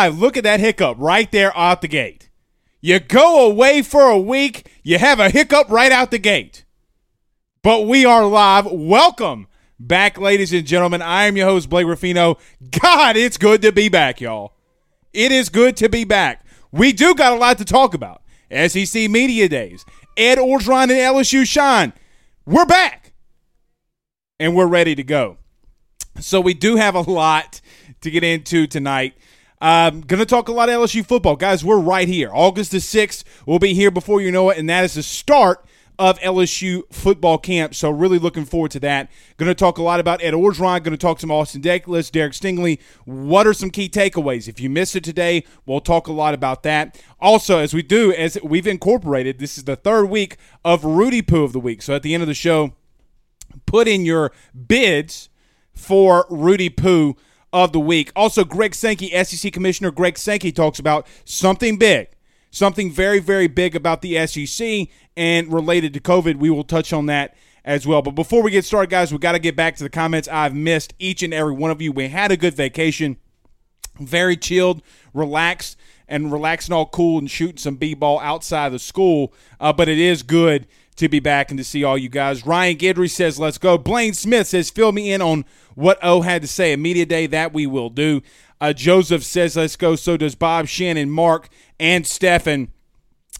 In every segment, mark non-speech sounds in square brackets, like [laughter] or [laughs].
Live. Look at that hiccup right there out the gate. You go away for a week, you have a hiccup right out the gate. But we are live. Welcome back, ladies and gentlemen. I am your host, Blake Ruffino. God, it's good to be back, y'all. It is good to be back. We do got a lot to talk about. SEC Media Days, Ed Orgeron and LSU Shine. We're back. And we're ready to go. So we do have a lot to get into tonight. Um, gonna talk a lot of LSU football, guys. We're right here. August the sixth, we'll be here before you know it, and that is the start of LSU football camp. So really looking forward to that. Going to talk a lot about Ed Orgeron. Going to talk some Austin Deculus, Derek Stingley. What are some key takeaways? If you missed it today, we'll talk a lot about that. Also, as we do, as we've incorporated, this is the third week of Rudy Poo of the week. So at the end of the show, put in your bids for Rudy Poo of the week. Also, Greg Sankey, SEC Commissioner Greg Sankey, talks about something big, something very, very big about the SEC and related to COVID. We will touch on that as well. But before we get started, guys, we got to get back to the comments. I've missed each and every one of you. We had a good vacation, very chilled, relaxed, and relaxing all cool and shooting some b ball outside of the school. Uh, but it is good to be back and to see all you guys. Ryan Gidry says, let's go. Blaine Smith says, fill me in on what O had to say. A media day, that we will do. Uh, Joseph says, let's go. So does Bob, Shannon, Mark, and Stefan.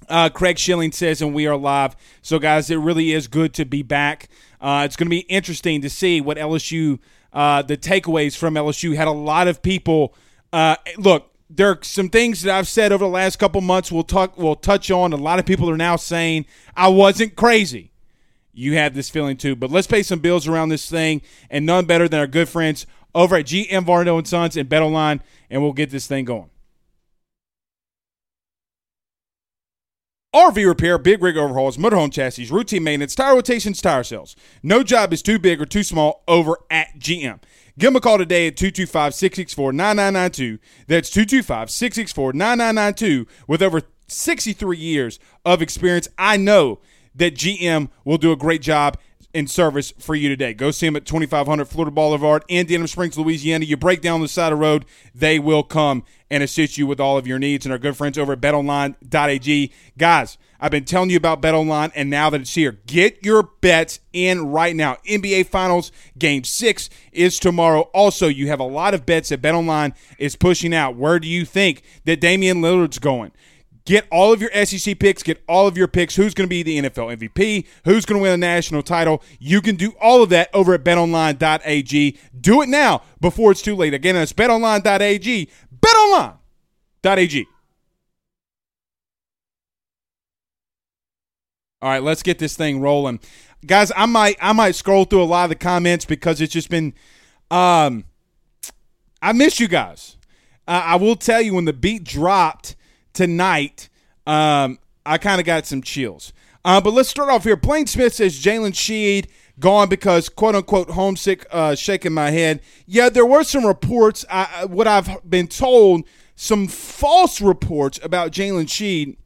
Uh, Craig Schilling says, and we are live. So, guys, it really is good to be back. Uh, it's going to be interesting to see what LSU, uh, the takeaways from LSU, had a lot of people. Uh, look, there are some things that I've said over the last couple months. We'll talk. We'll touch on. A lot of people are now saying I wasn't crazy. You have this feeling too, but let's pay some bills around this thing, and none better than our good friends over at GM Varno and Sons and Bet Online, and we'll get this thing going. RV repair, big rig overhauls, motorhome chassis, routine maintenance, tire rotations, tire sales. No job is too big or too small over at GM. Give them a call today at 225 664 9992. That's 225 664 9992. With over 63 years of experience, I know that GM will do a great job in service for you today. Go see them at 2500 Florida Boulevard in Denham Springs, Louisiana. You break down the side of the road, they will come and assist you with all of your needs. And our good friends over at betonline.ag. Guys, I've been telling you about BetOnline, and now that it's here, get your bets in right now. NBA Finals Game 6 is tomorrow. Also, you have a lot of bets that BetOnline is pushing out. Where do you think that Damian Lillard's going? Get all of your SEC picks, get all of your picks. Who's going to be the NFL MVP? Who's going to win a national title? You can do all of that over at betonline.ag. Do it now before it's too late. Again, that's betonline.ag. Betonline.ag. All right, let's get this thing rolling. Guys, I might I might scroll through a lot of the comments because it's just been um I miss you guys. Uh, I will tell you when the beat dropped tonight, um, I kind of got some chills. Uh, but let's start off here. Blaine Smith says Jalen Sheed gone because quote unquote homesick, uh, shaking my head. Yeah, there were some reports. I, what I've been told, some false reports about Jalen Sheed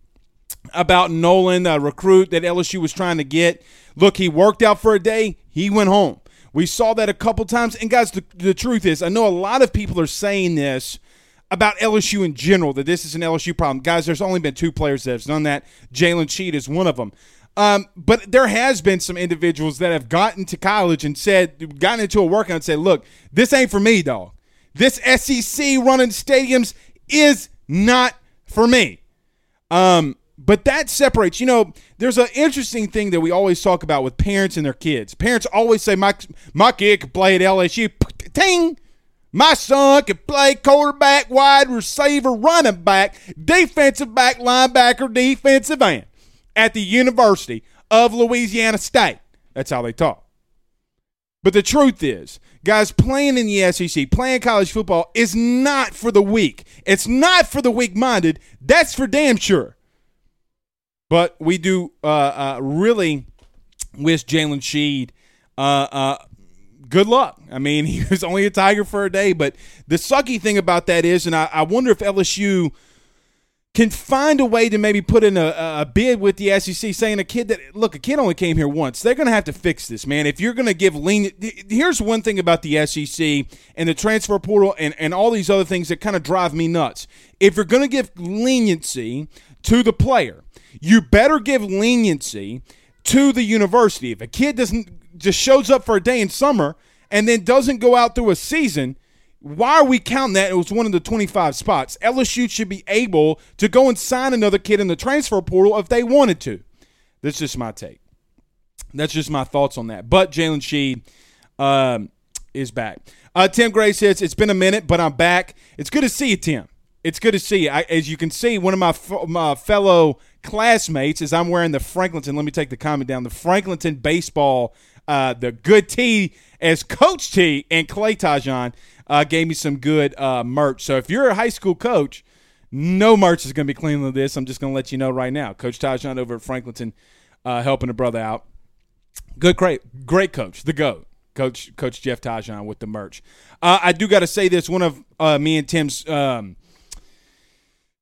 about Nolan, a recruit that LSU was trying to get. Look, he worked out for a day, he went home. We saw that a couple times. And guys, the, the truth is, I know a lot of people are saying this about LSU in general, that this is an LSU problem. Guys, there's only been two players that have done that. Jalen Sheed is one of them. Um, but there has been some individuals that have gotten to college and said, gotten into a workout and said, look, this ain't for me, dog. This SEC running stadiums is not for me. Um, but that separates. You know, there's an interesting thing that we always talk about with parents and their kids. Parents always say, "My my kid can play at LSU." Ting. My son can play quarterback, wide receiver, running back, defensive back, linebacker, defensive end at the University of Louisiana State. That's how they talk. But the truth is, guys, playing in the SEC, playing college football is not for the weak. It's not for the weak minded. That's for damn sure. But we do uh, uh, really wish Jalen Sheed uh, uh, good luck. I mean, [laughs] he was only a Tiger for a day, but the sucky thing about that is, and I, I wonder if LSU can find a way to maybe put in a, a bid with the SEC saying a kid that look a kid only came here once. They're going to have to fix this man. If you're going to give lenient here's one thing about the SEC and the transfer portal and, and all these other things that kind of drive me nuts. If you're going to give leniency to the player you better give leniency to the university. If a kid doesn't just shows up for a day in summer and then doesn't go out through a season why are we counting that it was one of the 25 spots? LSU should be able to go and sign another kid in the transfer portal if they wanted to. That's just my take. That's just my thoughts on that. But Jalen Sheed um, is back. Uh, Tim Gray says, It's been a minute, but I'm back. It's good to see you, Tim. It's good to see you. I, as you can see, one of my, my fellow classmates is I'm wearing the Franklinton. Let me take the comment down. The Franklinton baseball, uh, the good T as Coach T and Clay Tajon uh, gave me some good uh, merch. So if you're a high school coach, no merch is going to be clean with this. I'm just going to let you know right now. Coach Tajon over at Franklinton uh, helping a brother out. Good, great, great coach, the GOAT. Coach Coach Jeff Tajon with the merch. Uh, I do got to say this. One of uh, me and Tim's um,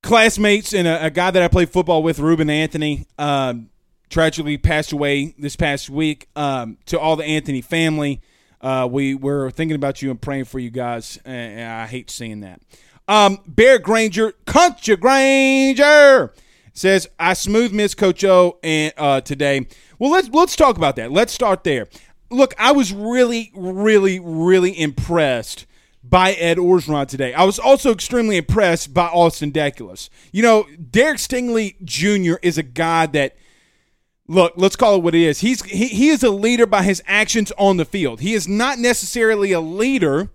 classmates and a, a, guy that I played football with, Ruben Anthony, um, tragically passed away this past week. Um, to all the Anthony family, uh, we were thinking about you and praying for you guys, and, I hate seeing that. Um, Bear Granger, Country Granger says I smooth miss Coach O and uh, today. Well, let's let's talk about that. Let's start there. Look, I was really, really, really impressed by Ed Orgeron today. I was also extremely impressed by Austin Deculus. You know, Derek Stingley Jr. is a guy that look, let's call it what it is. He's he, he is a leader by his actions on the field. He is not necessarily a leader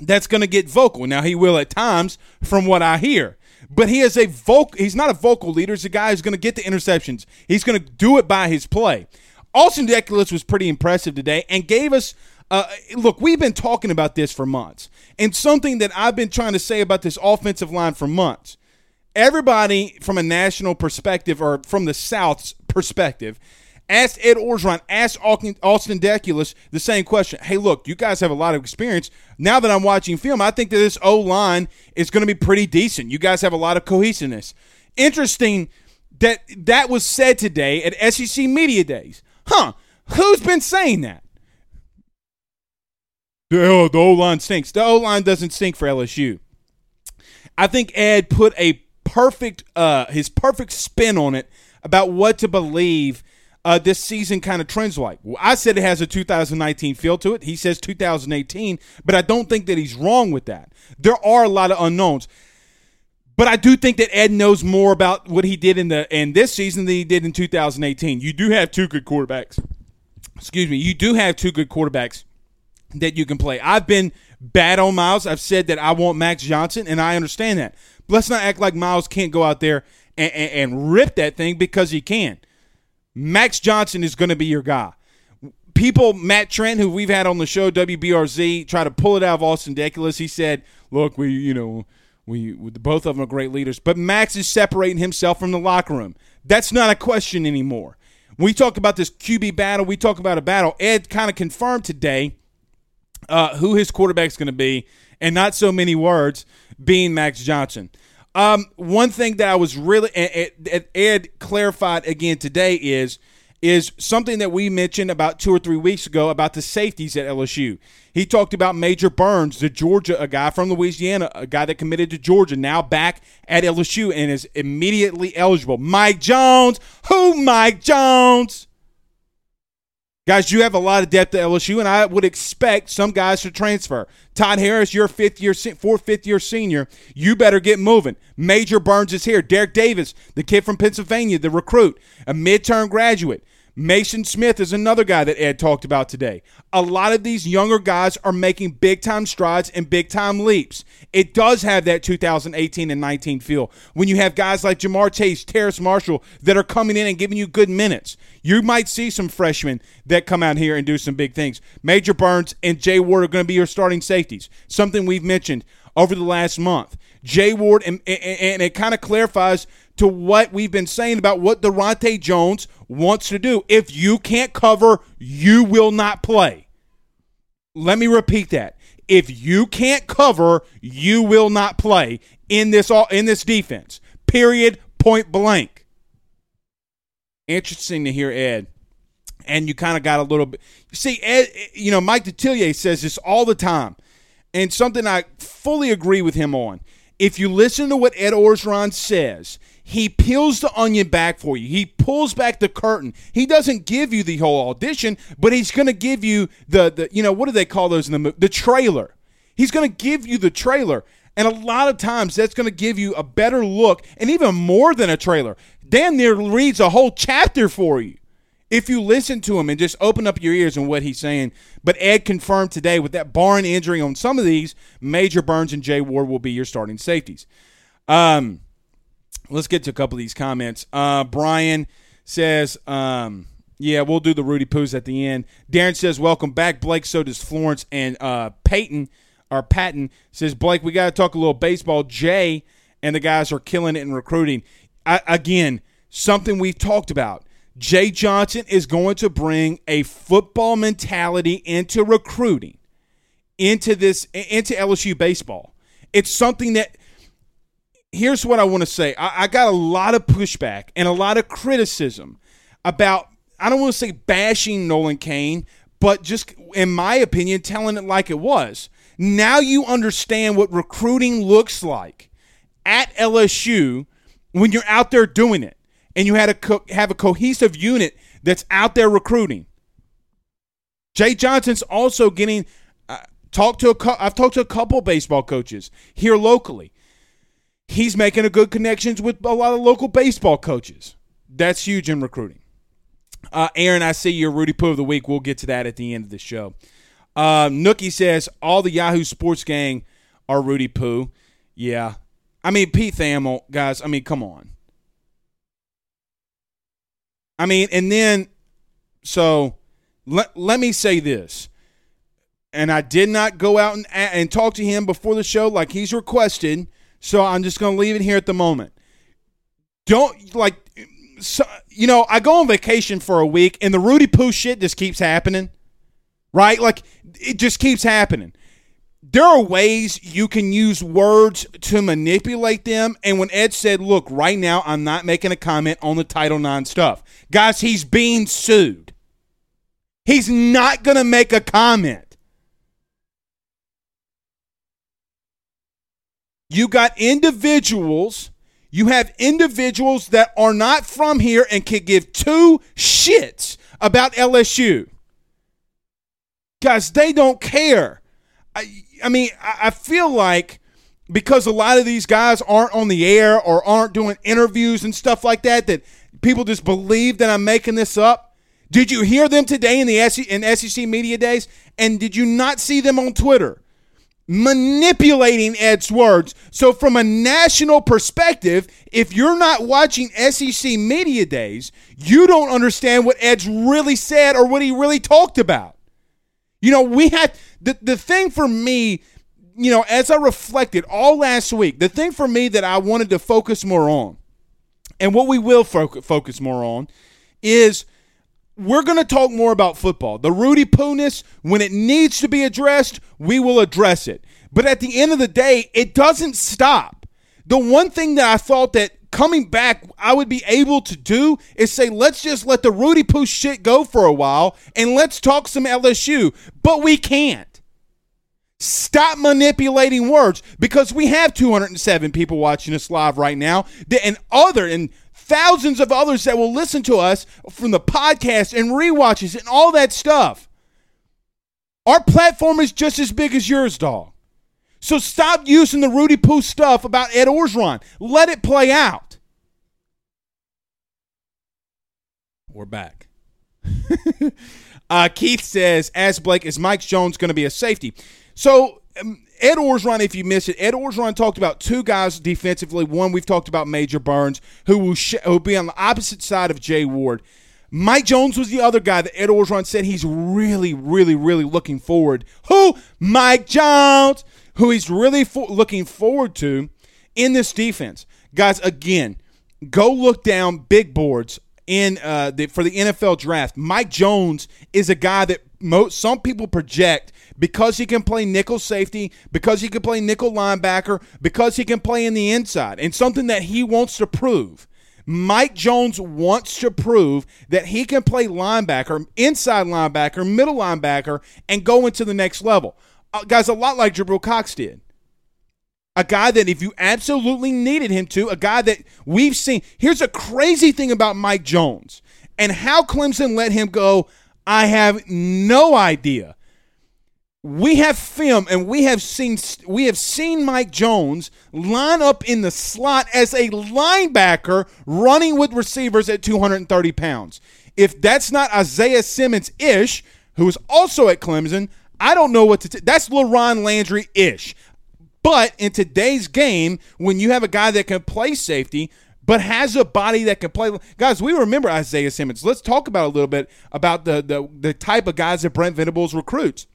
that's going to get vocal. Now he will at times, from what I hear. But he is a vocal. He's not a vocal leader. He's a guy who's going to get the interceptions. He's going to do it by his play. Austin Deculus was pretty impressive today and gave us. Uh, look, we've been talking about this for months, and something that I've been trying to say about this offensive line for months. Everybody from a national perspective or from the South's perspective, asked Ed Orgeron, asked Austin Deculus the same question. Hey, look, you guys have a lot of experience. Now that I'm watching film, I think that this O line is going to be pretty decent. You guys have a lot of cohesiveness. Interesting that that was said today at SEC Media Days. Huh? Who's been saying that? The, the O line stinks. The O line doesn't stink for LSU. I think Ed put a perfect, uh, his perfect spin on it about what to believe uh, this season kind of trends like. I said it has a 2019 feel to it. He says 2018, but I don't think that he's wrong with that. There are a lot of unknowns. But I do think that Ed knows more about what he did in the in this season than he did in 2018. You do have two good quarterbacks. Excuse me. You do have two good quarterbacks that you can play. I've been bad on Miles. I've said that I want Max Johnson, and I understand that. But let's not act like Miles can't go out there and, and, and rip that thing because he can. Max Johnson is going to be your guy. People, Matt Trent, who we've had on the show, WBRZ, try to pull it out of Austin Deculus. He said, "Look, we, you know, we, we both of them are great leaders, but Max is separating himself from the locker room. That's not a question anymore." we talk about this QB battle. We talk about a battle. Ed kind of confirmed today uh, who his quarterback's going to be, and not so many words being Max Johnson. Um, one thing that I was really Ed, Ed clarified again today is is something that we mentioned about two or three weeks ago about the safeties at LSU. He talked about Major Burns, the Georgia, a guy from Louisiana, a guy that committed to Georgia, now back at LSU and is immediately eligible. Mike Jones, who Mike Jones? Guys, you have a lot of depth at LSU, and I would expect some guys to transfer. Todd Harris, you're fifth year, fourth, fifth year senior. You better get moving. Major Burns is here. Derek Davis, the kid from Pennsylvania, the recruit, a midterm graduate. Mason Smith is another guy that Ed talked about today. A lot of these younger guys are making big time strides and big time leaps. It does have that 2018 and 19 feel when you have guys like Ja'Marr Chase, Terrace Marshall that are coming in and giving you good minutes. You might see some freshmen that come out here and do some big things. Major Burns and Jay Ward are going to be your starting safeties, something we've mentioned over the last month. Jay Ward, and, and, and it kind of clarifies to what we've been saying about what Daronte Jones wants to do. If you can't cover, you will not play. Let me repeat that. If you can't cover, you will not play in this all in this defense. Period. Point blank. Interesting to hear Ed. And you kind of got a little bit. See, Ed, you know, Mike Detillier says this all the time, and something I fully agree with him on. If you listen to what Ed Orgeron says, he peels the onion back for you. He pulls back the curtain. He doesn't give you the whole audition, but he's going to give you the the you know what do they call those in the movie? The trailer. He's going to give you the trailer. And a lot of times that's going to give you a better look and even more than a trailer. Dan near reads a whole chapter for you if you listen to him and just open up your ears and what he's saying. But Ed confirmed today with that barn injury on some of these, Major Burns and Jay Ward will be your starting safeties. Um, let's get to a couple of these comments. Uh, Brian says, um, yeah, we'll do the Rudy Poos at the end. Darren says, welcome back, Blake. So does Florence and uh, Peyton our Patton says, Blake, we got to talk a little baseball. Jay and the guys are killing it in recruiting. I, again, something we've talked about. Jay Johnson is going to bring a football mentality into recruiting, into this, into LSU baseball. It's something that. Here's what I want to say. I, I got a lot of pushback and a lot of criticism about. I don't want to say bashing Nolan Cain, but just in my opinion, telling it like it was. Now you understand what recruiting looks like at LSU when you're out there doing it and you had a co- have a cohesive unit that's out there recruiting. Jay Johnson's also getting uh, talked to a co- I've talked to a couple baseball coaches here locally. He's making a good connections with a lot of local baseball coaches. That's huge in recruiting. Uh, Aaron, I see your Rudy Poo of the week. We'll get to that at the end of the show. Uh, Nookie says all the Yahoo Sports gang are Rudy Poo. Yeah, I mean Pete Thamel, guys. I mean, come on. I mean, and then so let let me say this, and I did not go out and and talk to him before the show like he's requested. So I'm just going to leave it here at the moment. Don't like, so, you know, I go on vacation for a week and the Rudy Poo shit just keeps happening right? Like it just keeps happening. There are ways you can use words to manipulate them. And when Ed said, look, right now, I'm not making a comment on the Title IX stuff, guys, he's being sued. He's not going to make a comment. You got individuals, you have individuals that are not from here and can give two shits about LSU. Guys, they don't care. I, I mean, I, I feel like because a lot of these guys aren't on the air or aren't doing interviews and stuff like that, that people just believe that I'm making this up. Did you hear them today in the SEC, in SEC media days? And did you not see them on Twitter manipulating Ed's words? So, from a national perspective, if you're not watching SEC media days, you don't understand what Ed's really said or what he really talked about. You know, we had the the thing for me, you know, as I reflected all last week, the thing for me that I wanted to focus more on, and what we will fo- focus more on, is we're going to talk more about football. The Rudy Pooness, when it needs to be addressed, we will address it. But at the end of the day, it doesn't stop. The one thing that I thought that coming back, I would be able to do is say, let's just let the Rudy Poo shit go for a while and let's talk some LSU. But we can't. Stop manipulating words because we have 207 people watching us live right now, and other and thousands of others that will listen to us from the podcast and re-watches and all that stuff. Our platform is just as big as yours, dog. So stop using the Rudy Poo stuff about Ed Orgeron. Let it play out. We're back. [laughs] uh, Keith says, "As Blake, is Mike Jones going to be a safety?" So um, Ed Orgeron, if you missed it, Ed Orgeron talked about two guys defensively. One we've talked about, Major Burns, who will, sh- who will be on the opposite side of Jay Ward. Mike Jones was the other guy that Ed Orgeron said he's really, really, really looking forward. Who? Mike Jones who he's really looking forward to in this defense. Guys, again, go look down big boards in uh, the, for the NFL draft. Mike Jones is a guy that most some people project because he can play nickel safety, because he can play nickel linebacker, because he can play in the inside, and something that he wants to prove. Mike Jones wants to prove that he can play linebacker, inside linebacker, middle linebacker, and go into the next level. Uh, guys, a lot like Jabril Cox did. A guy that, if you absolutely needed him to, a guy that we've seen. Here's a crazy thing about Mike Jones and how Clemson let him go. I have no idea we have film and we have seen we have seen Mike Jones line up in the slot as a linebacker running with receivers at 230 pounds. If that's not Isaiah Simmons ish, who is also at Clemson, I don't know what to. T- that's LaRon Landry ish. But in today's game, when you have a guy that can play safety, but has a body that can play. Guys, we remember Isaiah Simmons. Let's talk about a little bit about the the, the type of guys that Brent Venables recruits.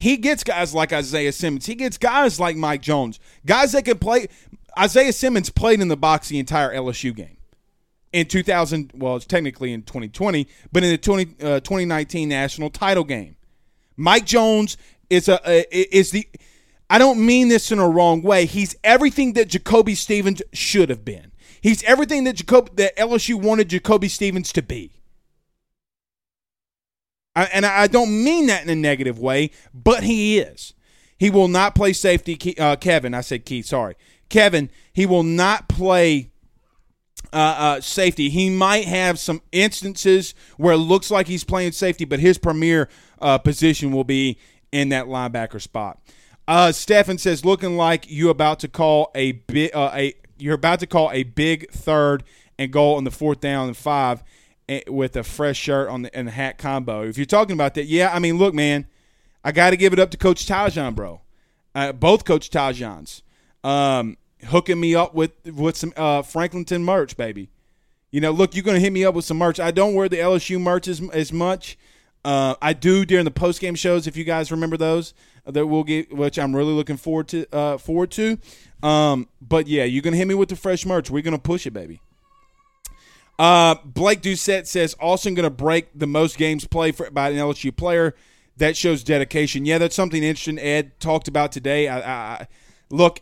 He gets guys like Isaiah Simmons. He gets guys like Mike Jones, guys that can play. Isaiah Simmons played in the box the entire LSU game in 2000. Well, it's technically in 2020, but in the 20, uh, 2019 national title game. Mike Jones is a uh, is the. I don't mean this in a wrong way. He's everything that Jacoby Stevens should have been. He's everything that Jacob that LSU wanted Jacoby Stevens to be. I, and I don't mean that in a negative way, but he is. He will not play safety. Uh, Kevin, I said Keith, sorry. Kevin, he will not play uh, uh, safety. He might have some instances where it looks like he's playing safety, but his premier uh, position will be in that linebacker spot. Uh, Stefan says, looking like you about to call a bit, uh, a you're about to call a big third and goal on the fourth down and five with a fresh shirt on the and the hat combo. If you're talking about that, yeah, I mean, look, man, I got to give it up to Coach Tahjon, bro. Uh, both Coach Tahjons um, hooking me up with with some uh, Franklinton merch, baby. You know, look, you're gonna hit me up with some merch. I don't wear the LSU merch as, as much. Uh, I do during the post game shows. If you guys remember those, that we'll get, which I'm really looking forward to. Uh, forward to. Um, but yeah, you're gonna hit me with the fresh merch. We're gonna push it, baby. Uh, Blake Doucette says Austin to break the most games played for, by an LSU player. That shows dedication. Yeah, that's something interesting. Ed talked about today. I, I look,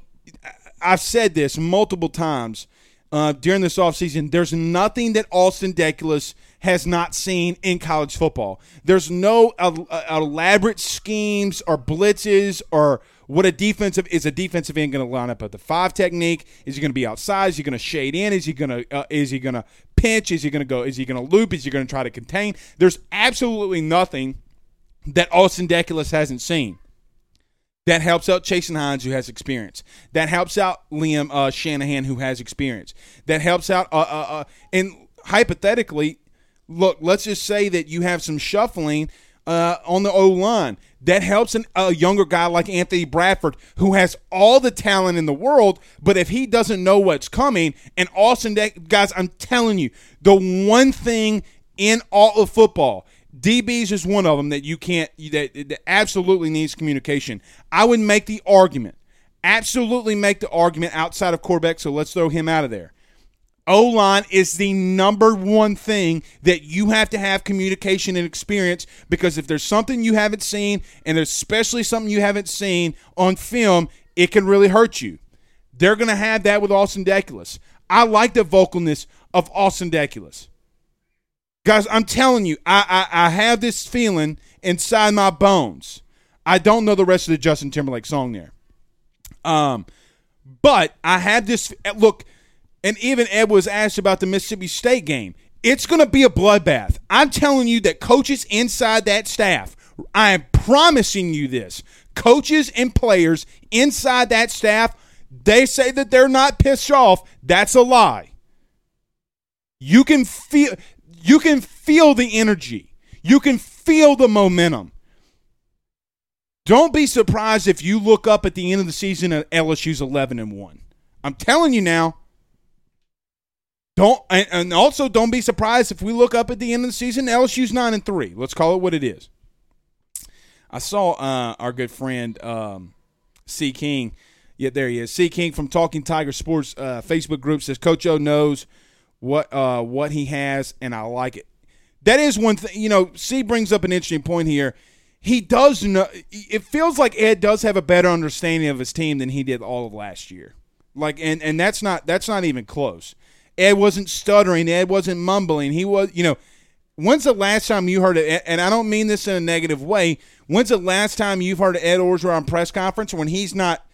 I've said this multiple times uh, during this offseason. There's nothing that Austin Deculus has not seen in college football. There's no uh, elaborate schemes or blitzes or what a defensive is a defensive end going to line up at the five technique? Is he going to be outside? Is he going to shade in? Is he going to uh, is he going to pinch? Is he going to go? Is he going to loop? Is he going to try to contain? There's absolutely nothing that Austin Deculus hasn't seen. That helps out Chasen Hines, who has experience. That helps out Liam uh, Shanahan, who has experience. That helps out, uh, uh, uh and hypothetically, look, let's just say that you have some shuffling uh, on the O line that helps an, a younger guy like Anthony Bradford, who has all the talent in the world, but if he doesn't know what's coming, and Austin, guys, I'm telling you, the one thing in all of football, DBs is one of them that you can't, that, that absolutely needs communication. I would make the argument, absolutely make the argument outside of quarterback, so let's throw him out of there O line is the number one thing that you have to have communication and experience because if there's something you haven't seen, and especially something you haven't seen on film, it can really hurt you. They're going to have that with Austin Deculus. I like the vocalness of Austin Deculus. Guys, I'm telling you, I, I, I have this feeling inside my bones. I don't know the rest of the Justin Timberlake song there. Um, but I have this look – and even Ed was asked about the Mississippi State game. It's going to be a bloodbath. I'm telling you that coaches inside that staff, I am promising you this. Coaches and players inside that staff, they say that they're not pissed off. That's a lie. You can feel you can feel the energy. You can feel the momentum. Don't be surprised if you look up at the end of the season and LSU's 11 and 1. I'm telling you now, don't and, also don't be surprised if we look up at the end of the season, LSU's nine and three. Let's call it what it is. I saw uh, our good friend um, C King. Yeah, there he is. C King from Talking Tiger Sports uh, Facebook group says Coach O knows what uh, what he has, and I like it. that is one thing. You know, C brings up an interesting point here. He does know. It feels like Ed does have a better understanding of his team than he did all of last year. Like, and and that's not that's not even close. Ed wasn't stuttering. Ed wasn't mumbling. He was, you know. When's the last time you heard it? And I don't mean this in a negative way. When's the last time you've heard Ed Orgeron press conference when he's not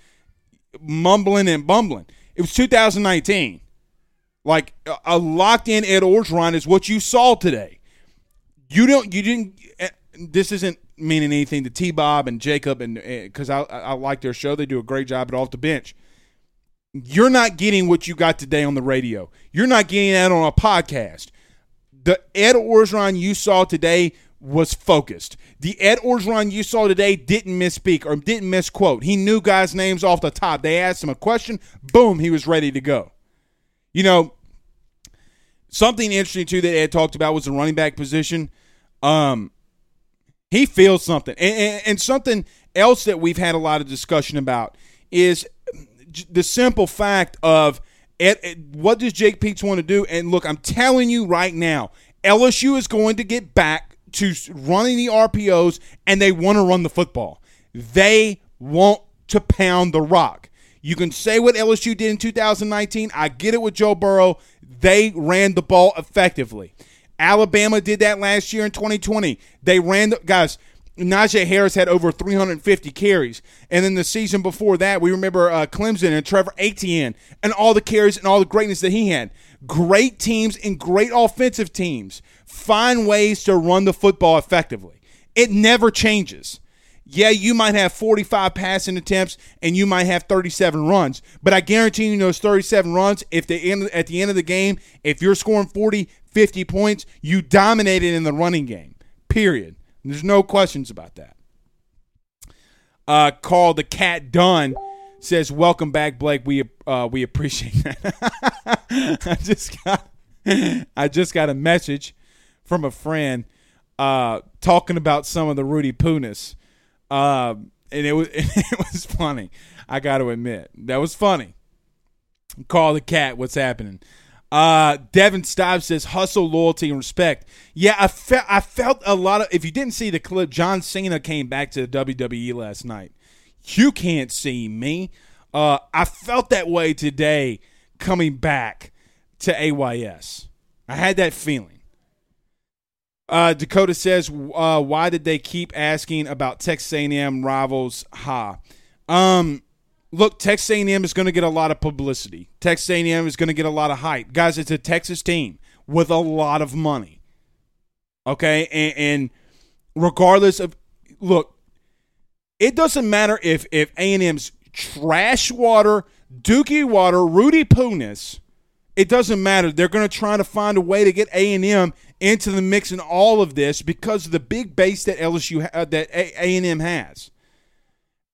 mumbling and bumbling? It was 2019. Like a locked in Ed Orgeron is what you saw today. You don't. You didn't. Eh, this isn't meaning anything to T Bob and Jacob and because eh, I I like their show. They do a great job at off the bench. You're not getting what you got today on the radio. You're not getting that on a podcast. The Ed Orgeron you saw today was focused. The Ed Orgeron you saw today didn't misspeak or didn't misquote. He knew guys' names off the top. They asked him a question, boom, he was ready to go. You know, something interesting too that Ed talked about was the running back position. Um, he feels something, and, and, and something else that we've had a lot of discussion about is the simple fact of what does Jake Peetz want to do? And look, I'm telling you right now, LSU is going to get back to running the RPOs, and they want to run the football. They want to pound the rock. You can say what LSU did in 2019. I get it with Joe Burrow. They ran the ball effectively. Alabama did that last year in 2020. They ran the guys. Najee Harris had over 350 carries. And then the season before that, we remember uh, Clemson and Trevor Etienne and all the carries and all the greatness that he had. Great teams and great offensive teams find ways to run the football effectively. It never changes. Yeah, you might have 45 passing attempts and you might have 37 runs, but I guarantee you those 37 runs, if they end at the end of the game, if you're scoring 40, 50 points, you dominated in the running game. Period. There's no questions about that. Uh, Carl the Cat Dunn says, "Welcome back, Blake. We uh, we appreciate [laughs] that." I just got I just got a message from a friend uh, talking about some of the Rudy Punus, uh, and it was [laughs] it was funny. I got to admit that was funny. Call the cat. What's happening? Uh, Devin Stives says hustle, loyalty, and respect. Yeah, I felt I felt a lot of. If you didn't see the clip, John Cena came back to the WWE last night. You can't see me. Uh, I felt that way today coming back to AYS. I had that feeling. Uh, Dakota says, uh, "Why did they keep asking about Texas A&M rivals?" Ha. Um, look, Texas A&M is going to get a lot of publicity. Texas A&M is going to get a lot of hype, guys. It's a Texas team with a lot of money. Okay, and, and regardless of look, it doesn't matter if if A&M's trash water, Dookie water, Rudy Punus. It doesn't matter. They're going to try to find a way to get A&M into the mix in all of this because of the big base that LSU uh, that A&M has.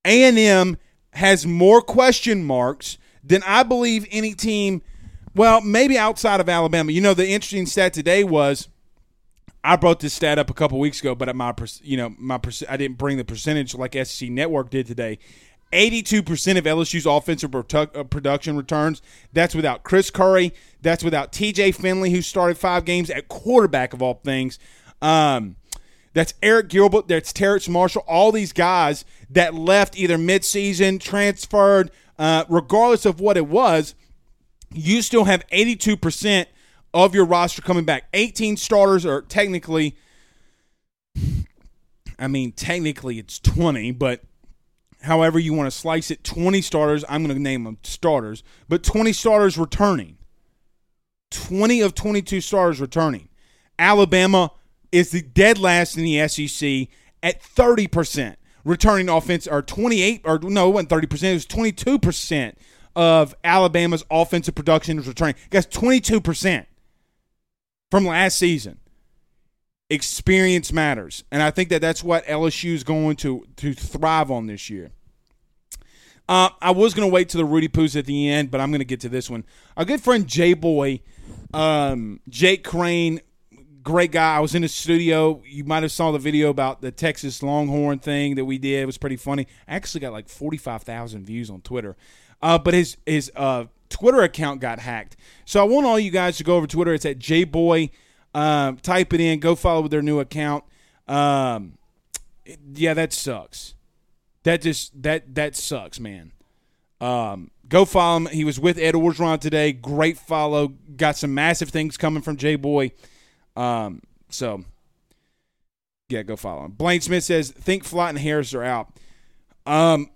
A&M has more question marks than I believe any team. Well, maybe outside of Alabama. You know, the interesting stat today was I brought this stat up a couple weeks ago, but my you know my I didn't bring the percentage like SEC Network did today. 82% of LSU's offensive uh, production returns. That's without Chris Curry. That's without TJ Finley, who started five games at quarterback of all things. Um, that's Arik Gilbert. That's Terrace Marshall. All these guys that left either midseason, transferred, uh, regardless of what it was, you still have 82% of your roster coming back. 18 starters are technically, I mean, technically it's 20, but however you want to slice it, 20 starters. I'm going to name them starters, but 20 starters returning. 20 of 22 starters returning. Alabama is the dead last in the SEC at 30%. Returning offense or 28 or no, it wasn't 30%, it was 22% of Alabama's offensive production is returning. Guys, 22% from last season. Experience matters. And I think that that's what LSU is going to, to thrive on this year. Uh, I was going to wait to the Rudy Poos at the end, but I'm going to get to this one. Our good friend J Boy, um, Jake Crane, great guy. I was in the studio. You might have saw the video about the Texas Longhorn thing that we did. It was pretty funny. I actually got like forty five thousand views on Twitter, uh, but his his uh, Twitter account got hacked. So I want all you guys to go over Twitter. It's at jboy Um, type it in. Go follow with their new account. Um, yeah, that sucks. That just that that sucks, man. Um, go follow him. He was with Ed Orgeron today. Great follow. Got some massive things coming from J Boy. Um, so yeah, go follow him. Blaine Smith says, "Think Flott and Harris are out." Um,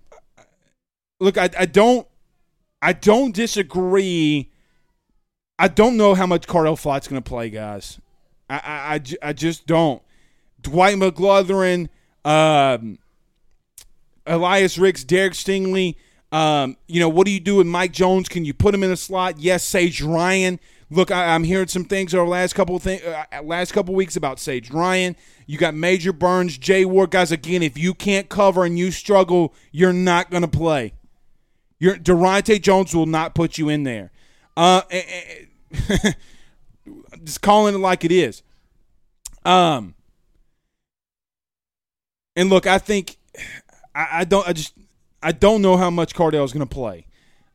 look, I, I don't, I don't disagree. I don't know how much Cordale Flott's going to play, guys. I, I, I, I, just don't. Dwight McGlothern, um, Elias Ricks, Derek Stingley. Um, you know, what do you do with Mike Jones? Can you put him in a slot? Yes, Sage Ryan. Look, I, am hearing some things over the last couple of th- uh, last couple weeks about Sage Ryan. You got Major Burns, Jay Ward, guys. Again, if you can't cover and you struggle, you're not going to play. Your Daronte Jones will not put you in there. Uh, [laughs] just calling it like it is. Um, and look, I think I, I don't. I just I don't know how much Cordale is going to play.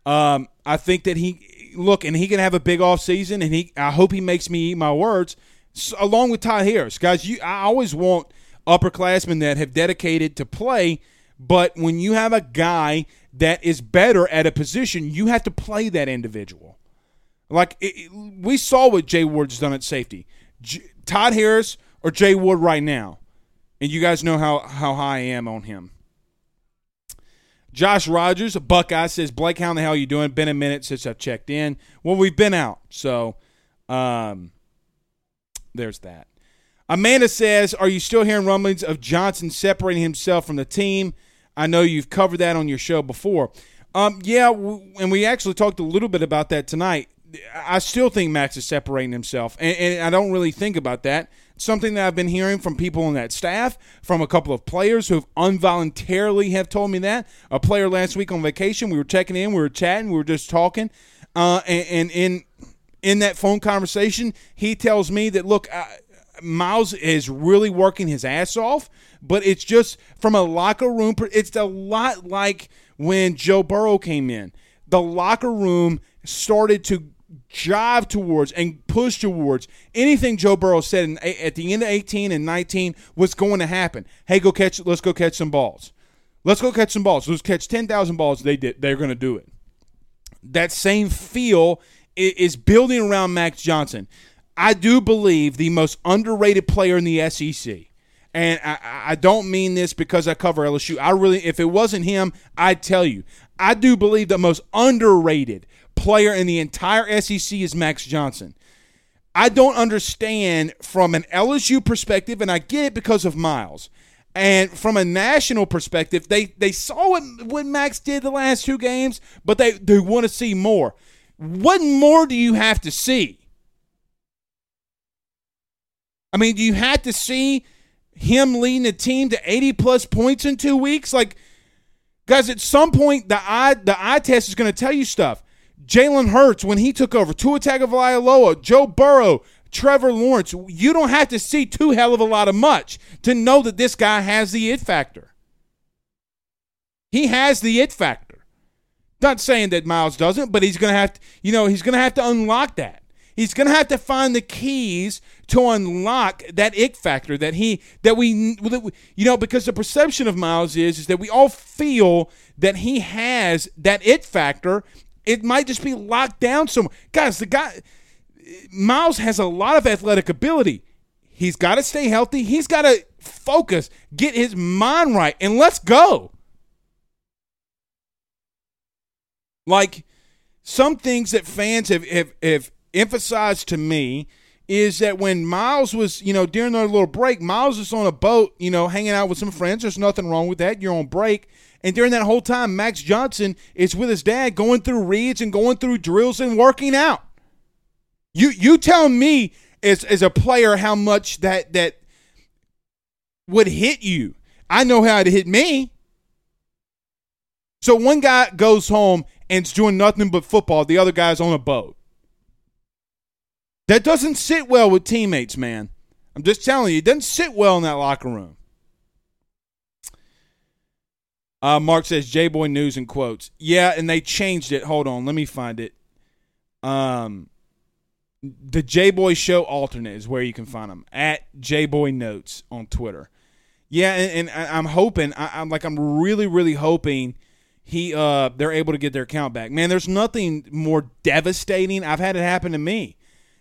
Um, I think that he look, and he can have a big off season, and he I hope he makes me eat my words. So, along with Todd Harris, guys, you I always want upperclassmen that have dedicated to play, but when you have a guy that is better at a position, you have to play that individual. Like it, it, we saw what Jay Ward's done at safety. J- Todd Harris or Jay Ward right now, and you guys know how how high I am on him. Josh Rogers, Buckeye, says, Blake, how in the hell are you doing? Been a minute since I've checked in. Well, we've been out. So um, there's that. Amanda says, Are you still hearing rumblings of Johnson separating himself from the team? I know you've covered that on your show before. Um, yeah, and we actually talked a little bit about that tonight. I still think Max is separating himself, and, and I don't really think about that something that I've been hearing from people on that staff, from a couple of players who have involuntarily have told me that. A player last week on vacation, we were checking in, we were chatting, we were just talking, uh, and, and, in in that phone conversation, he tells me that look, uh, Miles is really working his ass off, but it's just from a locker room. It's a lot like when Joe Burrow came in. The locker room started to jive towards and push towards anything Joe Burrow said in, at the end of 18 and 19 was going to happen. Hey, go catch. Let's go catch some balls. Let's go catch some balls. Let's catch 10,000 balls. They did. They're going to do it. That same feel is building around Max Johnson. I do believe the most underrated player in the SEC. And I, I, don't mean this because I cover LSU. I really, if it wasn't him, I'd tell you. I do believe the most underrated player in the entire SEC is Max Johnson. I don't understand from an LSU perspective, and I get it because of Miles. And from a national perspective, they, they saw what, what Max did the last two games, but they, they want to see more. What more do you have to see? I mean, do you have to see him leading the team to 80 plus points in two weeks? Like, guys, at some point, the eye, the eye test is going to tell you stuff. Jalen Hurts when he took over, Tua Tagovailoa, Joe Burrow, Trevor Lawrence. You don't have to see too hell of a lot of much to know that this guy has the it factor. He has the it factor. Not saying that Miles doesn't, but he's gonna have to, you know, he's gonna have to unlock that. He's gonna have to find the keys to unlock that it factor that he that we you know because the perception of Miles is is that we all feel that he has that it factor it might just be locked down somewhere. Guys, the guy Myles has a lot of athletic ability. He's got to stay healthy. He's got to focus, get his mind right, and let's go. Like some things that fans have, have, have emphasized to me is that when Myles was, you know, during their little break, Myles was on a boat, you know, hanging out with some friends. There's nothing wrong with that. You're on break. And during that whole time, Max Johnson is with his dad going through reads and going through drills and working out. You you tell me as as a player how much that that would hit you. I know how it hit me. So one guy goes home and's doing nothing but football. The other guy's on a boat. That doesn't sit well with teammates, man. I'm just telling you, it doesn't sit well in that locker room. Uh, Mark says J Boy News and quotes. Yeah, and they changed it. Hold on, let me find it. Um, the J Boy Show alternate is where you can find them at J Boy Notes on Twitter. Yeah, and, and I'm hoping. I, am like I'm really, really hoping he uh they're able to get their account back. Man, there's nothing more devastating. I've had it happen to me.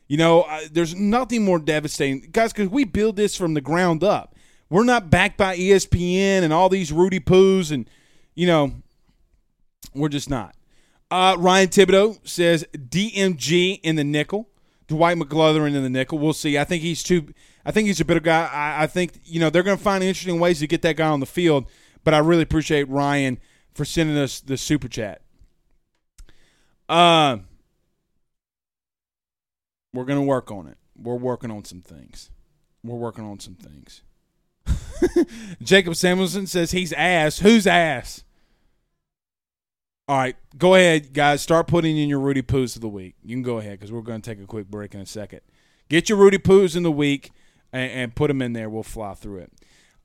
You know, uh, there's nothing more devastating, guys, because we build this from the ground up. We're not backed by ESPN and all these Rudy Poos, and you know, we're just not. Uh, Ryan Thibodeau says DMG in the nickel. Dwight McGlothern in the nickel. We'll see. I think he's too. I think he's a better guy. I, I think you know they're going to find interesting ways to get that guy on the field. But I really appreciate Ryan for sending us the super chat. Uh, we're going to work on it. We're working on some things. We're working on some things. [laughs] Jacob Samuelson says he's ass. Who's ass? All right, go ahead, guys. Start putting in your Rudy Poos of the week. You can go ahead because we're going to take a quick break in a second. Get your Rudy Poos in the week and, and put them in there. We'll fly through it.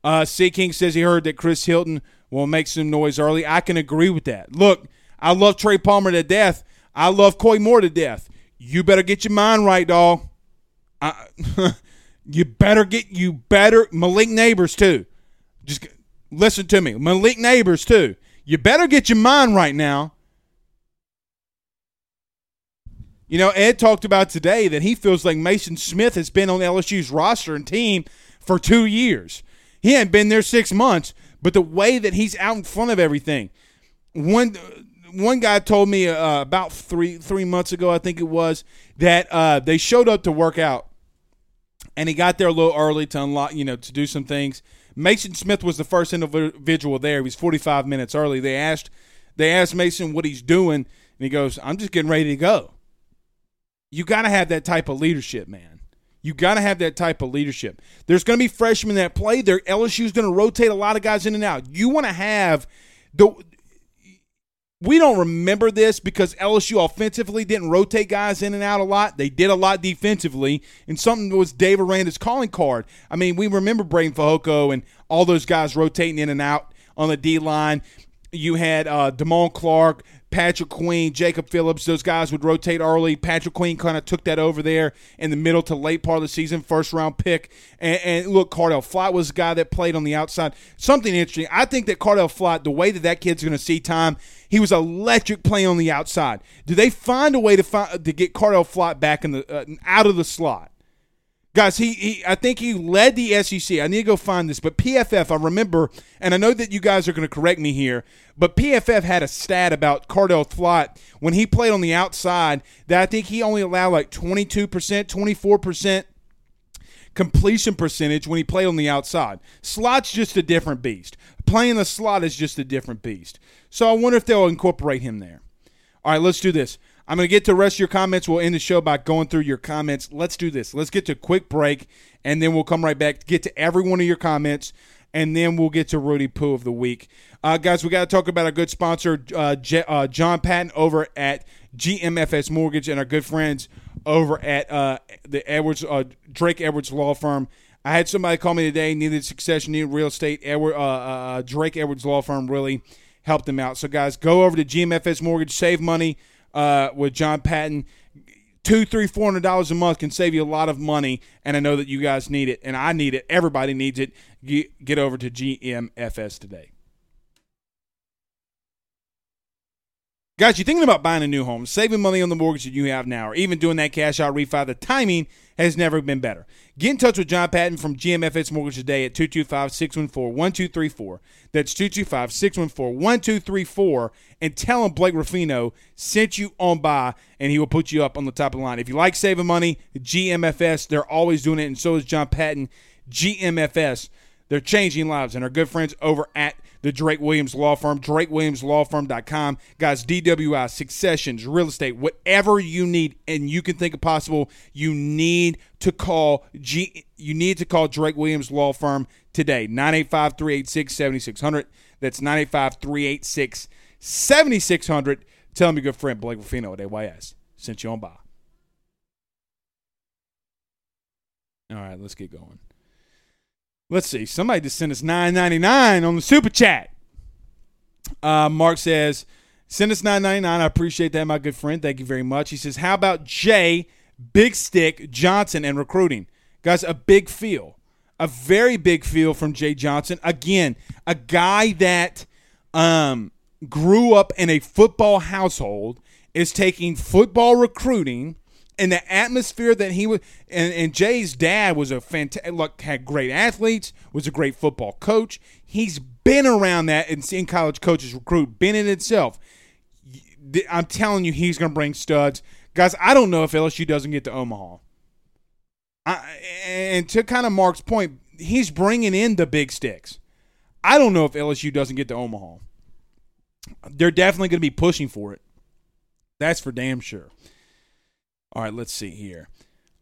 Uh, C King says he heard that Chris Hilton will make some noise early. I can agree with that. Look, I love Trey Palmer to death. I love Koy Moore to death. You better get your mind right, dog. I, [laughs] you better get you better Malik Nabers too. Just listen to me, Malik Nabers too. You better get your mind right now. You know, Ed talked about today that he feels like Maason Smith has been on LSU's roster and team for two years. He hadn't been there six months, but the way that he's out in front of everything. One one guy told me uh, about three three months ago, I think it was, that uh, they showed up to work out, and he got there a little early to unlock, you know, to do some things. Maason Smith was the first individual there. He was 45 minutes early. They asked they asked Maason what he's doing, and he goes, "I'm just getting ready to go." You got to have that type of leadership, man. You got to have that type of leadership. There's going to be freshmen that play. There, LSU's going to rotate a lot of guys in and out. You want to have the. We don't remember this because LSU offensively didn't rotate guys in and out a lot. They did a lot defensively, and something was Dave Aranda's calling card. I mean, we remember Breiden Fehoko and all those guys rotating in and out on the D line. You had uh, Clark, Patrick Queen, Jacob Phillips, those guys would rotate early. Patrick Queen kind of took that over there in the middle to late part of the season, first round pick. And, and look, Cordale Flott was a guy that played on the outside. Something interesting. I think that Cordale Flott, the way that that kid's going to see time, he was electric playing on the outside. Do they find a way to find to get Cordale Flott back in the uh, out of the slot? Guys, he, he I think he led the SEC. I need to go find this, but PFF, I remember, and I know that you guys are going to correct me here, but PFF had a stat about Cordale Flott when he played on the outside that I think he only allowed like 22%, 24% completion percentage when he played on the outside. Slot's just a different beast. Playing the slot is just a different beast. So I wonder if they'll incorporate him there. All right, let's do this. I'm going to get to the rest of your comments. We'll end the show by going through your comments. Let's do this. Let's get to a quick break, and then we'll come right back get to every one of your comments, and then we'll get to Rudy Poo of the week. Uh, guys, we got to talk about our good sponsor, uh, J- uh, John Patton, over at GMFS Mortgage, and our good friends over at uh, the Edwards uh, Drake Edwards Law Firm. I had somebody call me today, needed succession, needed real estate. Edward, uh, Drake Edwards Law Firm really helped them out. So, guys, go over to GMFS Mortgage, save money uh, with John Patton. Two, three, four hundred dollars a month can save you a lot of money, and I know that you guys need it, and I need it. Everybody needs it. Get, get over to GMFS today. Guys, you're thinking about buying a new home, saving money on the mortgage that you have now, or even doing that cash out refi, the timing has never been better. Get in touch with John Patton from GMFS Mortgage today at 225 614 1234. That's 225 614 1234. And tell him Blake Ruffino sent you on by, and he will put you up on the top of the line. If you like saving money, GMFS, they're always doing it, and so is John Patton. GMFS, they're changing lives, and our good friends over at the Drake Williams Law Firm, drakewilliamslawfirm.com. Guys, DWI, successions, real estate, whatever you need and you can think of possible, you need to call G you need to call Drake Williams Law Firm today. 985-386-7600. That's 985-386-7600. Tell me good friend Blake Ruffino at AYS. Sent you on by. All right, let's get going. Let's see. Somebody just sent us nine ninety nine on the super chat. Uh, Mark says, "Send us nine ninety nine. I appreciate that, my good friend. Thank you very much." He says, "How about Jay Big Stick Johnson and recruiting. Guys, a big feel. A very big feel from Jay Johnson. Again, a guy that um, grew up in a football household is taking football recruiting and the atmosphere that he was and, and Jay's dad was a fantastic had great athletes, was a great football coach. He's been around that and seeing college coaches recruit, been in itself. I'm telling you, he's to bring studs, guys. I don't know if LSU doesn't get to Omaha. I, and to kind of Mark's point, he's bringing in the big sticks. I don't know if LSU doesn't get to Omaha. They're definitely going to be pushing for it. That's for damn sure. All right, let's see here.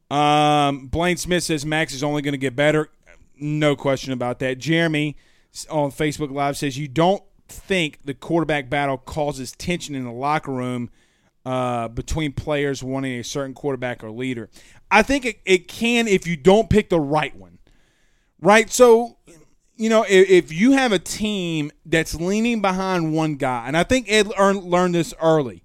Um, Blaine Smith says Max is only going to get better. No question about that. Jeremy on Facebook Live says you don't think the quarterback battle causes tension in the locker room uh, between players wanting a certain quarterback or leader. I think it, it can if you don't pick the right one. Right? So, you know, if, if you have a team that's leaning behind one guy, and I think Ed learned this early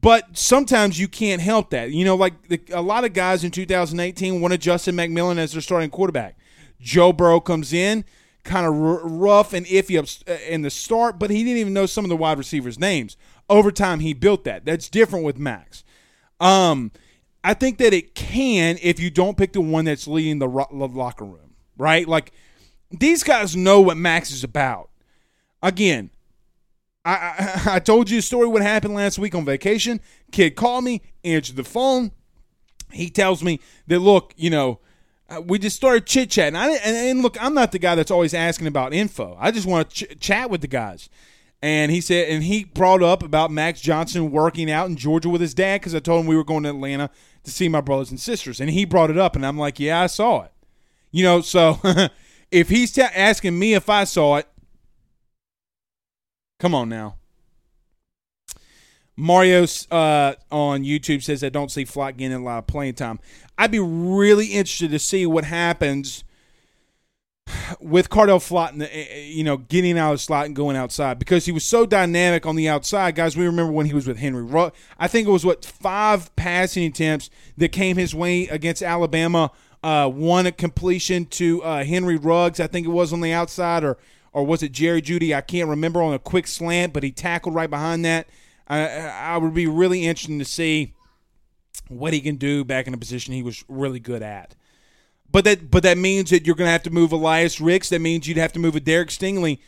but sometimes you can't help that. You know, like the, a lot of guys in 2018 wanted Justin McMillan as their starting quarterback. Joe Burrow comes in, kind of r- rough and iffy uh, in the start, but he didn't even know some of the wide receivers' names. Over time, he built that. That's different with Max. Um, I think that it can if you don't pick the one that's leading the, ro- the locker room, right? Like these guys know what Max is about. Again, I, [laughs] I, told you a story what happened last week on vacation. Kid called me, answered the phone. He tells me that look, you know, uh, we just started chit chatting. And, and, look, I'm not the guy that's always asking about info. I just want to ch- chat with the guys. And he said, and he brought up about Max Johnson working out in Georgia with his dad because I told him we were going to Atlanta to see my brothers and sisters. And he brought it up, and I'm like, yeah, I saw it. You know, so [laughs] if he's asking me if I saw it, Come on now. Mario uh, on YouTube says I don't see Flott getting a lot of playing time. I'd be really interested to see what happens with Cordale Flott, eh, you know, getting out of the slot and going outside because he was so dynamic on the outside. Guys, we remember when he was with Henry Ruggs. I think it was what five passing attempts that came his way against Alabama. Uh, one completion to uh, Henry Ruggs, I think it was on the outside, or or was it Jerry Jeudy? I can't remember on a quick slant, but he tackled right behind that. I, I would be really interested to see what he can do back in a position he was really good at. But that but that means that you're going to have to move Elias Ricks. That means you'd have to move a Derek Stingley.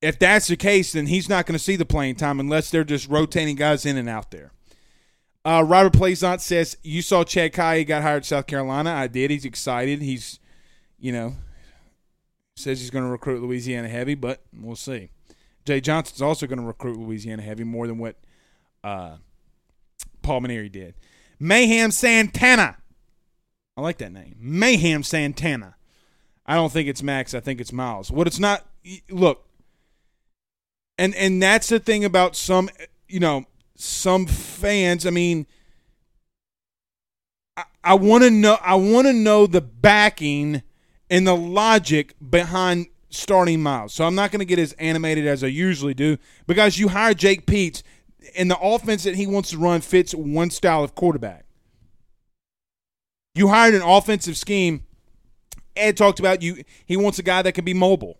If that's the case, then he's not going to see the playing time unless they're just rotating guys in and out there. Uh, Robert Plaisant says, You saw Chad Kai got hired South Carolina. I did. He's excited. He's, you know, says he's going to recruit Louisiana heavy, but we'll see. Jay Johnson's also going to recruit Louisiana heavy more than what uh, Paul Mainieri did. Mayhem Santana. I like that name. Mayhem Santana. I don't think it's Max. I think it's Myles. What it's not. Look, and and that's the thing about some, you know, some fans. I mean, I, I want to know. I want to know the backing and the logic behind starting Myles. So I'm not going to get as animated as I usually do because you hire Jake Peetz, and the offense that he wants to run fits one style of quarterback. You hired an offensive scheme. Ed talked about you. He wants a guy that can be mobile.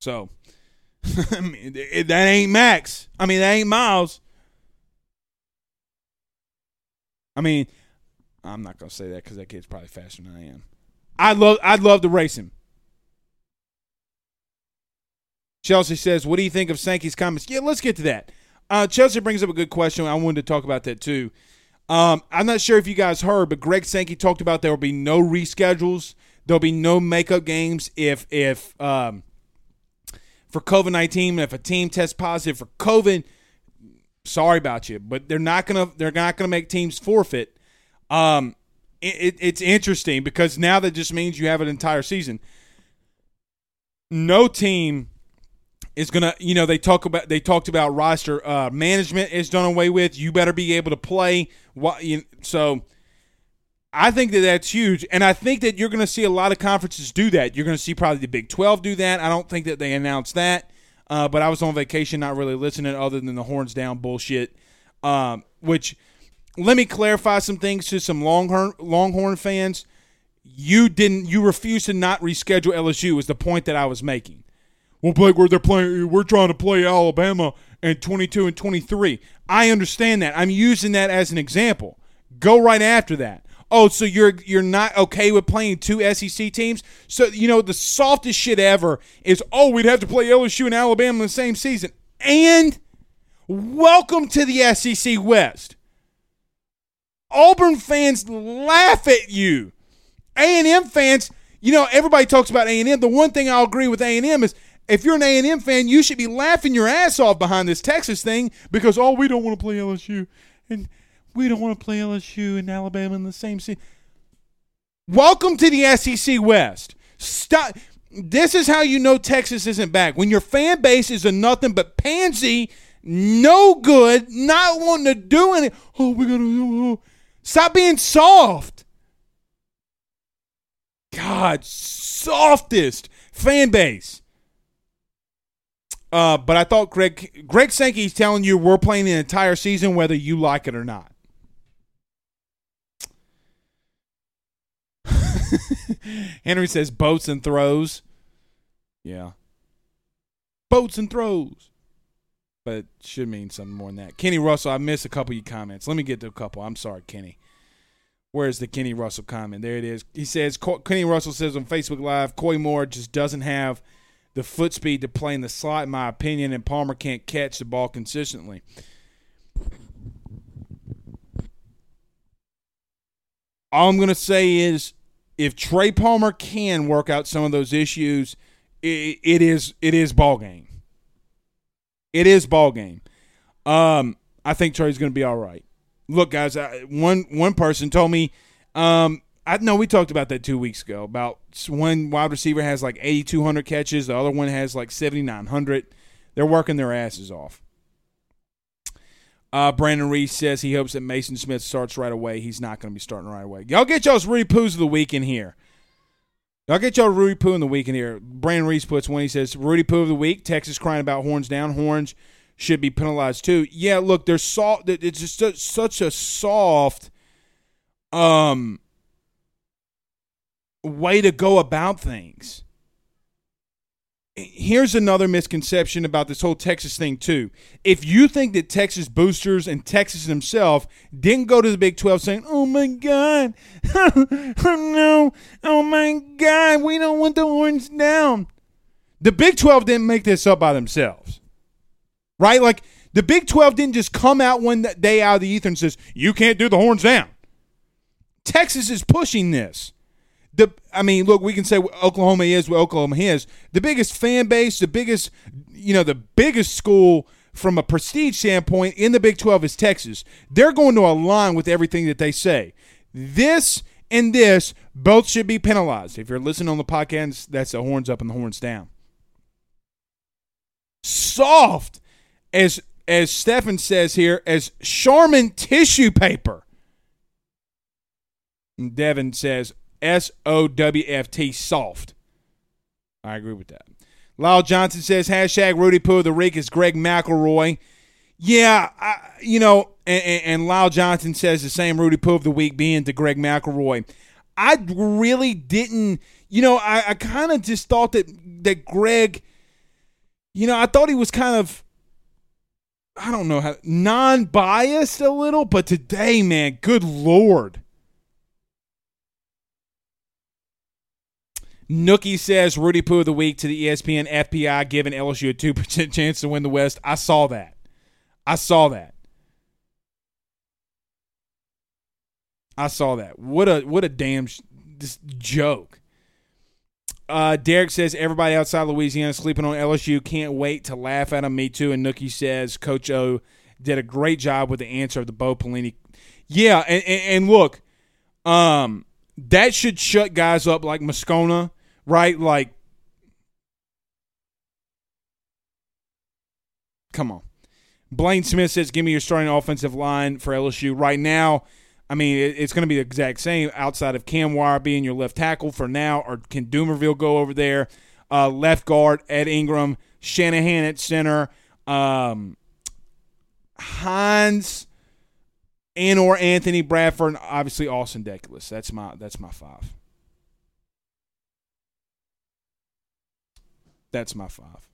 So [laughs] I mean, that ain't Max. I mean, that ain't Myles. I mean, I'm not gonna say that because that kid's probably faster than I am. I'd love I'd love to race him. Chelsea says, "What do you think of Sankey's comments?" Yeah, let's get to that. Uh, Chelsea brings up a good question. I wanted to talk about that too. Um, I'm not sure if you guys heard, but Greg Sankey talked about there will be no reschedules. There'll be no makeup games if if um, for COVID nineteen. If a team tests positive for COVID, sorry about you, but they're not gonna they're not gonna make teams forfeit um, it, it's interesting because now that just means you have an entire season. No team is gonna, you know, they talk about they talked about roster uh, management is done away with. You better be able to play. What you, so. I think that that's huge, and I think that you're going to see a lot of conferences do that. You're going to see probably the Big 12 do that. I don't think that they announced that, uh, but I was on vacation, not really listening, other than the horns down bullshit Um, which let me clarify some things to some Longhorn Longhorn fans. You didn't. You refused to not reschedule LSU. Is the point that I was making? Well, Blake, where they're playing, we're trying to play Alabama and 22 and 23. I understand that. I'm using that as an example. Go right after that. Oh, so you're you're not okay with playing two SEC teams? So you know the softest shit ever is oh we'd have to play LSU and Alabama in the same season. And welcome to the SEC West. Auburn fans laugh at you. A&M fans, you know, everybody talks about A&M. The one thing I'll agree with A&M is if you're an A&M fan, you should be laughing your ass off behind this Texas thing because oh, we don't want to play LSU and we don't want to play LSU and Alabama in the same season. Welcome to the SEC West. Stop. This is how you know Texas isn't back. When your fan base is a nothing but pansy, no good, not wanting to do anything. Oh, we're gonna oh, oh, oh. Stop being soft. God, softest fan base. Uh, but I thought Greg Greg Sankey's telling you we're playing the entire season whether you like it or not. [laughs] Henry says boats and throws. Yeah. Boats and throws. But should mean something more than that. Kenny Russell, I missed a couple of your comments. Let me get to a couple. I'm sorry, Kenny. Where's the Kenny Russell comment? There it is. He says Kenny Russell says on Facebook Live, Koy Moore just doesn't have the foot speed to play in the slot, in my opinion, and Palmer can't catch the ball consistently. All I'm going to say is if Trey Palmer can work out some of those issues, it, it is it is ball game. It is ball game. Um, I think Trey's going to be all right. Look, guys, I, one one person told me, um, I know we talked about that two weeks ago about one wide receiver has like 8,200 catches, the other one has like 7,900. They're working their asses off. Uh, Brandon Reese says he hopes that Maason Smith starts right away. He's not going to be starting right away. Y'all get y'all's Rudy Poos of the week in here. Y'all get y'all Rudy Poo in the week in here. Brandon Reese puts one. He says Rudy Poo of the week. Texas crying about horns down. Horns should be penalized too. Yeah, look, they're soft. It's just such a soft um way to go about things here's another misconception about this whole Texas thing too. If you think that Texas boosters and Texas himself didn't go to the Big 12 saying, "Oh my god. oh [laughs] no. Oh my god, we don't want the horns down." The Big 12 didn't make this up by themselves. Right? Like the Big 12 didn't just come out one day out of the ether and says, "You can't do the horns down." Texas is pushing this the I mean, look, we can say Oklahoma is what Oklahoma is. The biggest fan base, the biggest, you know, the biggest school from a prestige standpoint in the Big 12 is Texas. They're going to align with everything that they say. This and this both should be penalized. If you're listening on the podcast, that's the horns up and the horns down. Soft as as Stefan says here, as Charmin tissue paper. Devin says, S O W F T, soft. I agree with that. Lyle Johnson says hashtag Rudy Poo the Week is Greg McElroy. Yeah, I, you know, and, and, and Lyle Johnson says the same Rudy Poo of the Week being to Greg McElroy. I really didn't, you know, I, I kind of just thought that that Greg, you know, I thought he was kind of, I don't know how non-biased a little, but today, man, good lord, Nookie says Rudy Poo of the week to the ESPN FPI, giving LSU a two [laughs] percent chance to win the West. I saw that. I saw that. I saw that. What a what a damn sh- this joke. Uh, Derek says everybody outside Louisiana sleeping on LSU can't wait to laugh at him. Me too. And Nookie says Coach O did a great job with the answer of the Bo Pelini. Yeah, and, and, and look, um, that should shut guys up like Moscona right? Like, come on. Blaine Smith says, "Give me your starting offensive line for LSU right now." I mean, it's going to be the exact same outside of Cam Wire being your left tackle for now, or can Dumervil go over there? Uh, left guard, Ed Ingram, Shanahan at center, um, Hines and or Anthony Bradford, and obviously Austin Deculus. That's my that's my five. That's my five.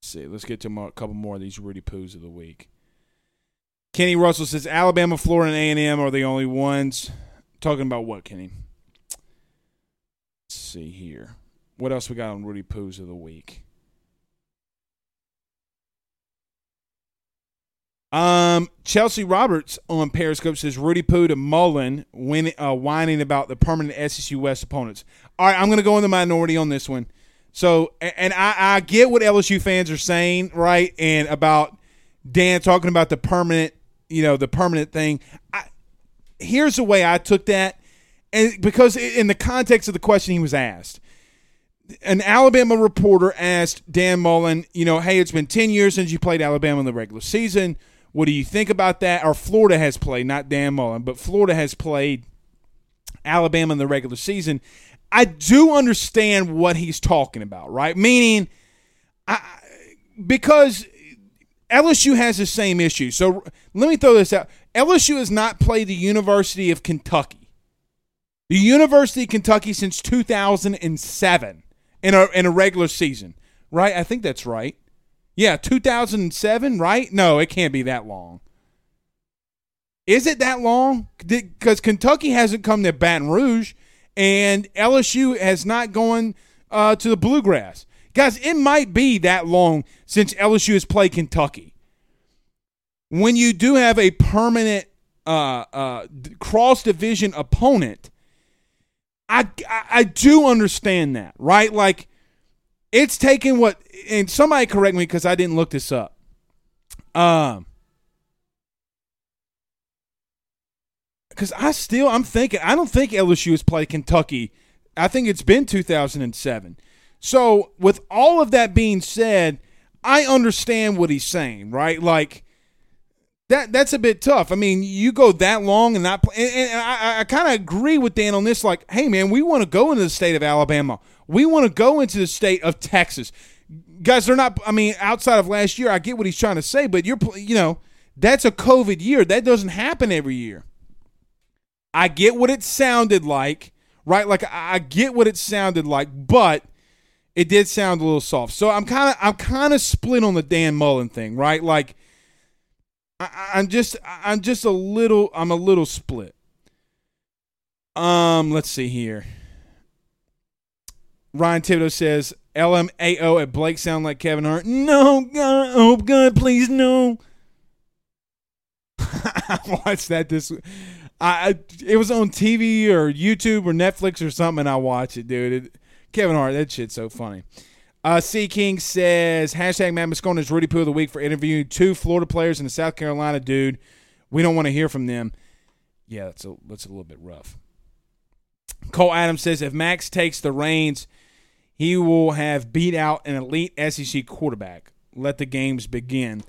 Let's see, let's get to a couple more of these Rudy Poos of the week. Kenny Russell says Alabama, Florida, and A and M are the only ones. Talking about what, Kenny? Let's see here. What else we got on Rudy Poos of the week? Um, Chelsea Roberts on Periscope says Rudy Poo to Mullen when, uh, whining about the permanent SEC West opponents. All right, I'm going to go in the minority on this one. So, and I, I get what LSU fans are saying, right? And about Dan talking about the permanent, you know, the permanent thing. I, here's the way I took that, and because in the context of the question he was asked, an Alabama reporter asked Dan Mullen, you know, hey, it's been 10 years since you played Alabama in the regular season. What do you think about that? Or Florida has played, not Dan Mullen, but Florida has played Alabama in the regular season. I do understand what he's talking about, right? Meaning, I, because LSU has the same issue. So let me throw this out. LSU has not played the University of Kentucky. The University of Kentucky since 2007 in a in a regular season, right? I think that's right. Yeah, 2007, right? No, it can't be that long. Is it that long? Because Kentucky hasn't come to Baton Rouge, and LSU has not gone uh, to the Bluegrass. Guys, it might be that long since LSU has played Kentucky. When you do have a permanent uh, uh, cross division opponent, I, I, I do understand that, right? Like it's taken what, and somebody correct me because I didn't look this up. Um, because I still I'm thinking I don't think LSU has played Kentucky. I think it's been 2007. So with all of that being said, I understand what he's saying, right? Like that that's a bit tough. I mean, you go that long and not and, and I, I kind of agree with Dan on this. Like, hey man, we want to go into the state of Alabama. We want to go into the state of Texas. Guys, they're not. I mean, outside of last year, I get what he's trying to say, but you're, you know, that's a COVID year. That doesn't happen every year. I get what it sounded like, right? Like I get what it sounded like, but it did sound a little soft. So I'm kind of I'm kind of split on the Dan Mullen thing, right? Like I, I'm just I'm just a little I'm a little split. Um, let's see here. Ryan Thibodeau says LMAO at Blake sound like Kevin Hart. No, God, oh God, please no. [laughs] I watched that this. I it was on TV or YouTube or Netflix or something. and I watched it, dude. It, Kevin Hart, that shit's so funny. Uh, C King says hashtag Matt Moscona is Rudy Poo of the week for interviewing two Florida players and the South Carolina dude. We don't want to hear from them. Yeah, that's a that's a little bit rough. Cole Adams says if Max takes the reins, he will have beat out an elite SEC quarterback. Let the games begin.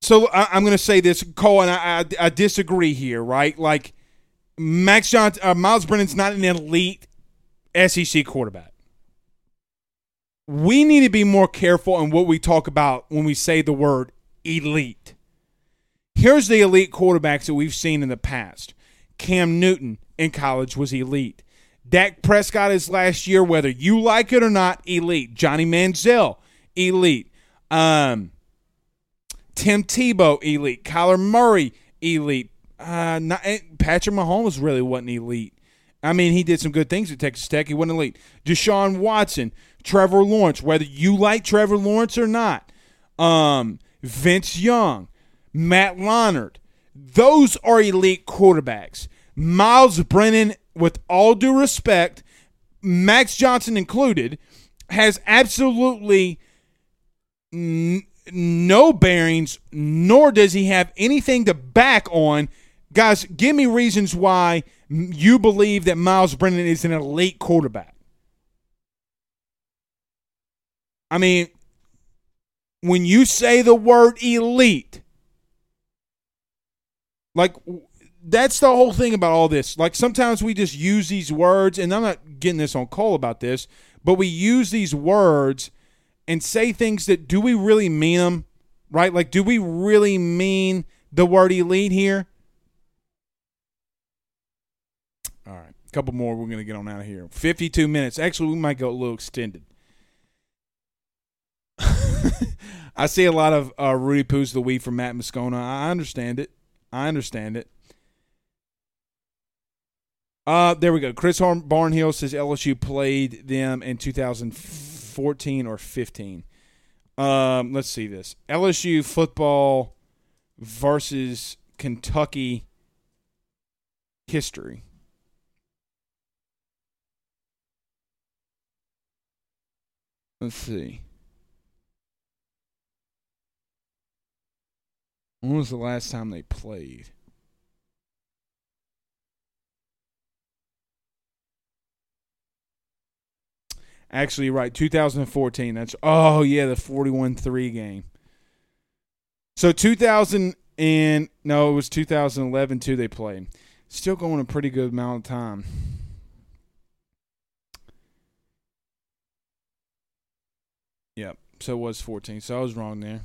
So I, am going to say this, Cole, and I, I, I, disagree here, right? Like Max Johnson, uh, Myles Brennan's not an elite SEC quarterback. We need to be more careful in what we talk about when we say the word elite. Here's the elite quarterbacks that we've seen in the past. Cam Newton in college was elite. Dak Prescott is last year, whether you like it or not, elite. Johnny Manziel, elite. Um, Tim Tebow, elite. Kyler Murray, elite. Uh, not, eh, Patrick Mahomes really wasn't elite. I mean, he did some good things at Texas Tech. He wasn't elite. Deshaun Watson, Trevor Lawrence, whether you like Trevor Lawrence or not. Um, Vince Young, Matt Leinart. Those are elite quarterbacks. Myles Brennan with all due respect, Max Johnson included, has absolutely n- no bearings, nor does he have anything to back on. Guys, give me reasons why you believe that Myles Brennan is an elite quarterback. I mean, when you say the word elite, like that's the whole thing about all this. Like sometimes we just use these words, and I'm not getting this on Cole about this, but we use these words and say things that do we really mean them? right? Like, do we really mean the word elite here? All right, a couple more. We're going to get on out of here. 52 minutes. Actually, we might go a little extended. [laughs] I see a lot of uh, Rudy Poos the week from Matt Moscona. I understand it. I understand it. Uh, there we go. Chris Barnhill says LSU played them in 2014 or 15. Um, let's see this LSU football versus Kentucky history. Let's see. When was the last time they played? Actually, right, 2014. That's oh yeah, the 41-3 game. So 2000 and no, it was 2011 too. They played. Still going a pretty good amount of time. Yep. So it was 14. So I was wrong there.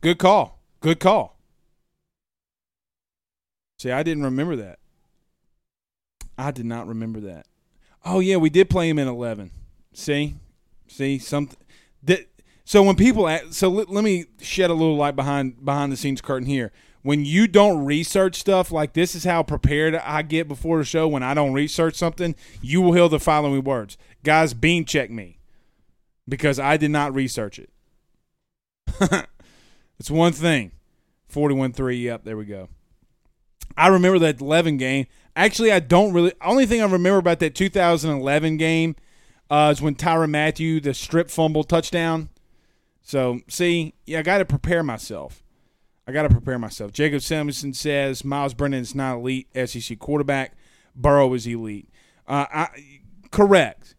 Good call. Good call. See, I didn't remember that. I did not remember that. Oh yeah, we did play him in 11. See, see something that. So when people, ask, so let, let me shed a little light behind behind the scenes curtain here. When you don't research stuff like this, is how prepared I get before the show. When I don't research something, you will hear the following words, guys. Bean check me because I did not research it. [laughs] it's one thing. 41 3. Yep, there we go. I remember that 11 game. Actually, I don't really. Only thing I remember about that 2011 game uh, is when Tyrann Mathieu the strip fumble touchdown. So see, yeah, I got to prepare myself. I got to prepare myself. Jacob Simonson says Myles Brennan is not elite SEC quarterback. Burrow is elite. Uh, I, correct,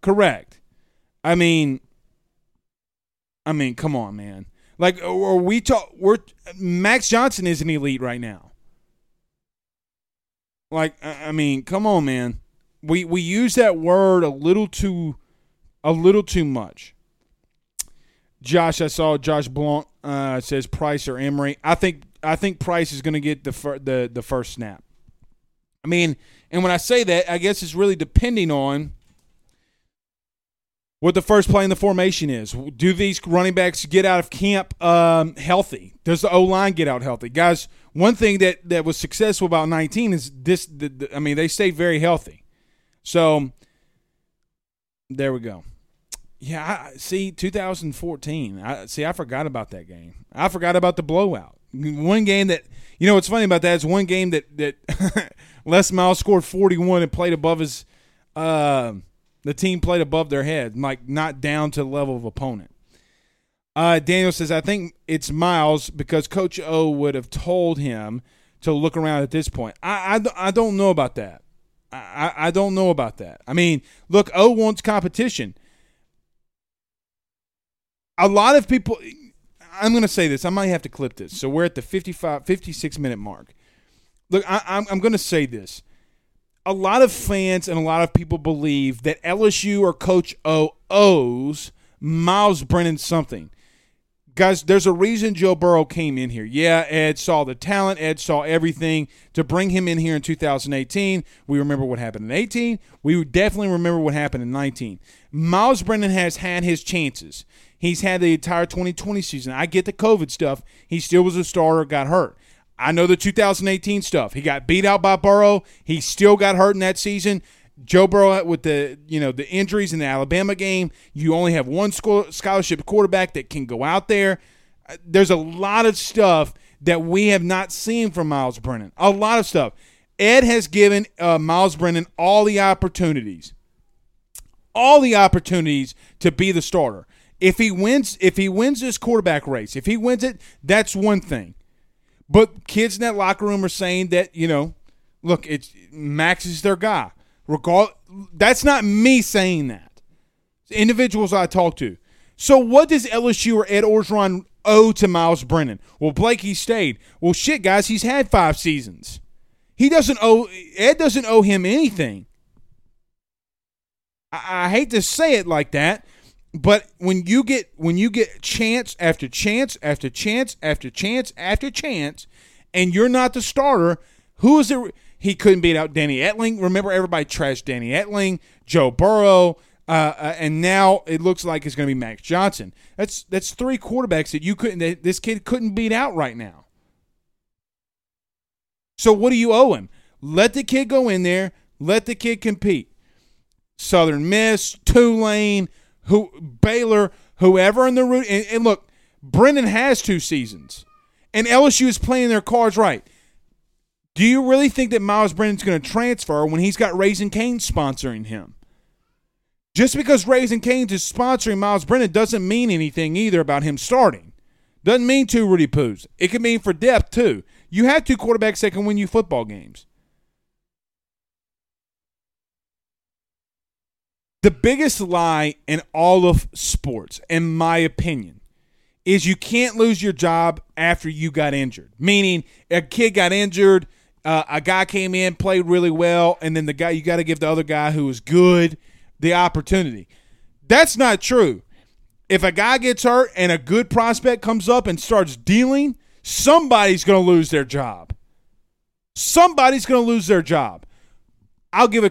correct. I mean, I mean, come on, man. Like, are we talk? We're Max Johnson is an elite right now. Like, I mean, come on, man we we use that word a little too a little too much. Josh, I saw Josh Blunt uh, says Price or Emery. I think I think Price is going to get the fir- the the first snap. I mean, and when I say that, I guess it's really depending on what the first play in the formation is. Do these running backs get out of camp um, healthy? Does the O line get out healthy? Guys, one thing that, that was successful about 19 is this. The, the, I mean, they stayed very healthy. So there we go. Yeah, I, see, 2014. I see. I forgot about that game. I forgot about the blowout. One game that you know what's funny about that is one game that that [laughs] Les Miles scored 41 and played above his. Uh, the team played above their head, like not down to the level of opponent. Uh, Daniel says, I think it's Myles because Coach O would have told him to look around at this point. I, I, I don't know about that. I, I don't know about that. I mean, look, O wants competition. A lot of people, I'm going to say this. I might have to clip this. So we're at the 55, 56 minute mark. Look, I, I'm, I'm going to say this. A lot of fans and a lot of people believe that LSU or Coach O owes Myles Brennan something guys, there's a reason Joe Burrow came in here. Yeah, Ed saw the talent, Ed saw everything to bring him in here in 2018. We remember what happened in 18. We definitely remember what happened in 19. Myles Brennan has had his chances. He's had the entire 2020 season. I get the COVID stuff. He still was a starter, got hurt. I know the 2018 stuff. He got beat out by Burrow. He still got hurt in that season. Joe Burrow with the you know the injuries in the Alabama game, you only have one scholarship quarterback that can go out there. Uh, there's a lot of stuff that we have not seen from Myles Brennan. A lot of stuff. Ed has given uh, Myles Brennan all the opportunities, all the opportunities to be the starter. If he wins, if he wins this quarterback race, if he wins it, that's one thing. But kids in that locker room are saying that you know, look, it's Max is their guy. Regard that's not me saying that. It's Individuals I talk to. So what does LSU or Ed Orgeron owe to Myles Brennan? Well, Blake he stayed. Well, shit, guys, he's had five seasons. He doesn't owe Ed doesn't owe him anything. I, I hate to say it like that, But when you get when you get chance after chance after chance after chance after chance, and you're not the starter, who is it? He couldn't beat out Danny Etling. Remember, everybody trashed Danny Etling, Joe Burrow, uh, uh, and now it looks like it's going to be Max Johnson. That's that's three quarterbacks that you couldn't. That this kid couldn't beat out right now. So what do you owe him? Let the kid go in there. Let the kid compete. Southern Miss, Tulane, who Baylor, whoever in the root. And, and look, Brennan has two seasons, and LSU is playing their cards right. Do you really think that Myles Brennan's going to transfer when he's got Raising Cane's sponsoring him? Just because Raising Cane's is sponsoring Myles Brennan doesn't mean anything either about him starting. Doesn't mean two Rudy Poos. It could mean for depth too. You have two quarterbacks that can win you football games. The biggest lie in all of sports, in my opinion, is you can't lose your job after you got injured. Meaning, a kid got injured, uh, a guy came in, played really well, and then the guy you got to give the other guy who was good the opportunity. That's not true. If a guy gets hurt and a good prospect comes up and starts dealing, somebody's going to lose their job. Somebody's going to lose their job. I'll give a,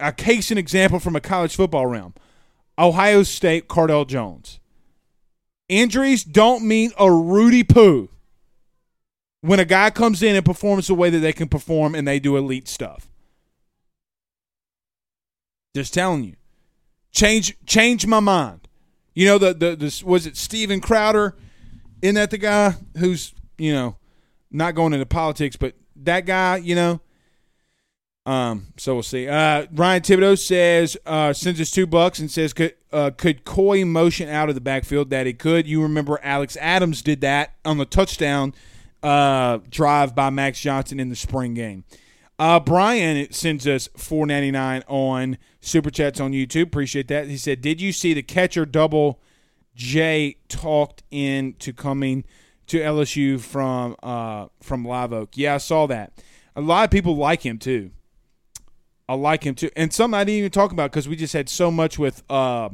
a case and example from a college football realm Ohio State, Cardale Jones. Injuries don't mean a Rudy poo when a guy comes in and performs the way that they can perform and they do elite stuff. Just telling you. Change change my mind. You know the the, was it Steven Crowder? Isn't that the guy who's, you know, not going into politics, but that guy, you know, um, so we'll see. Uh, Ryan Thibodeau says uh, sends us two bucks and says could uh, could Koy motion out of the backfield that he could. You remember Alex Adams did that on the touchdown uh, drive by Max Johnson in the spring game. Uh, Brian sends us four ninety nine on super chats on YouTube. Appreciate that. He said, "Did you see the catcher double J talked into coming to LSU from uh, from Live Oak? Yeah, I saw that. A lot of people like him too." I like him too. And something I didn't even talk about because we just had so much with uh,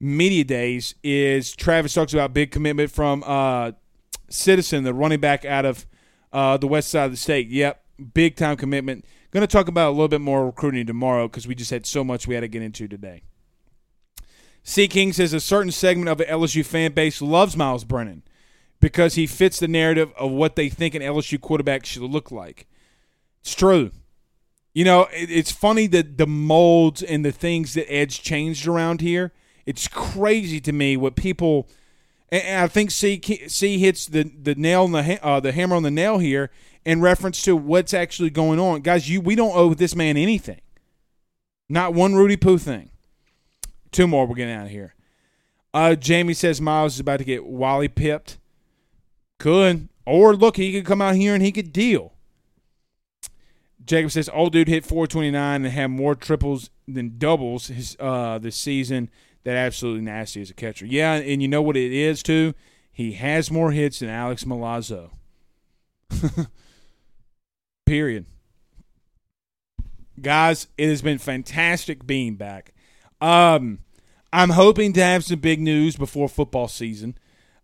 media days is Travis talks about big commitment from uh, Citizen, the running back out of uh, the west side of the state. Yep, big time commitment. Going to talk about a little bit more recruiting tomorrow because we just had so much we had to get into today. C King says a certain segment of the LSU fan base loves Myles Brennan because he fits the narrative of what they think an LSU quarterback should look like. It's true. You know, it, it's funny that the molds and the things that Edge changed around here. It's crazy to me what people. And I think C C hits the the nail on the uh, the hammer on the nail here in reference to what's actually going on, guys. You we don't owe this man anything. Not one Rudy Poo thing. Two more. We're getting out of here. Uh, Jamie says Myles is about to get Wally pipped. Could or look, he could come out here and he could deal. Jacob says, "Old dude hit 429 and had more triples than doubles his, uh, this season. That absolutely nasty as a catcher. Yeah, and you know what it is too. He has more hits than Alex Milazzo. [laughs] Period. Guys, it has been fantastic being back. Um, I'm hoping to have some big news before football season.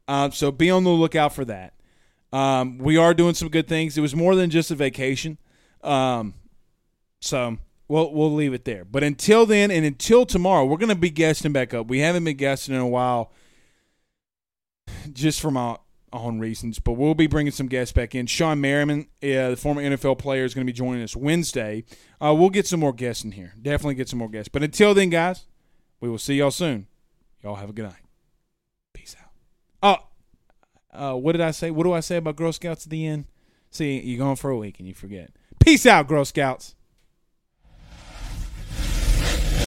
Uh, so be on the lookout for that. Um, we are doing some good things. It was more than just a vacation. Um, so we'll we'll leave it there. But until then, and until tomorrow, we're gonna be guesting back up. We haven't been guesting in a while, just from our own reasons. But we'll be bringing some guests back in. Shawne Merriman, uh, the former NFL player, is going to be joining us Wednesday. Uh, we'll get some more guests in here. Definitely get some more guests. But until then, guys, we will see y'all soon. Y'all have a good night. Peace out. Oh, uh, what did I say? What do I say about Girl Scouts at the end? See, you're going for a week and you forget. Peace out, Girl Scouts.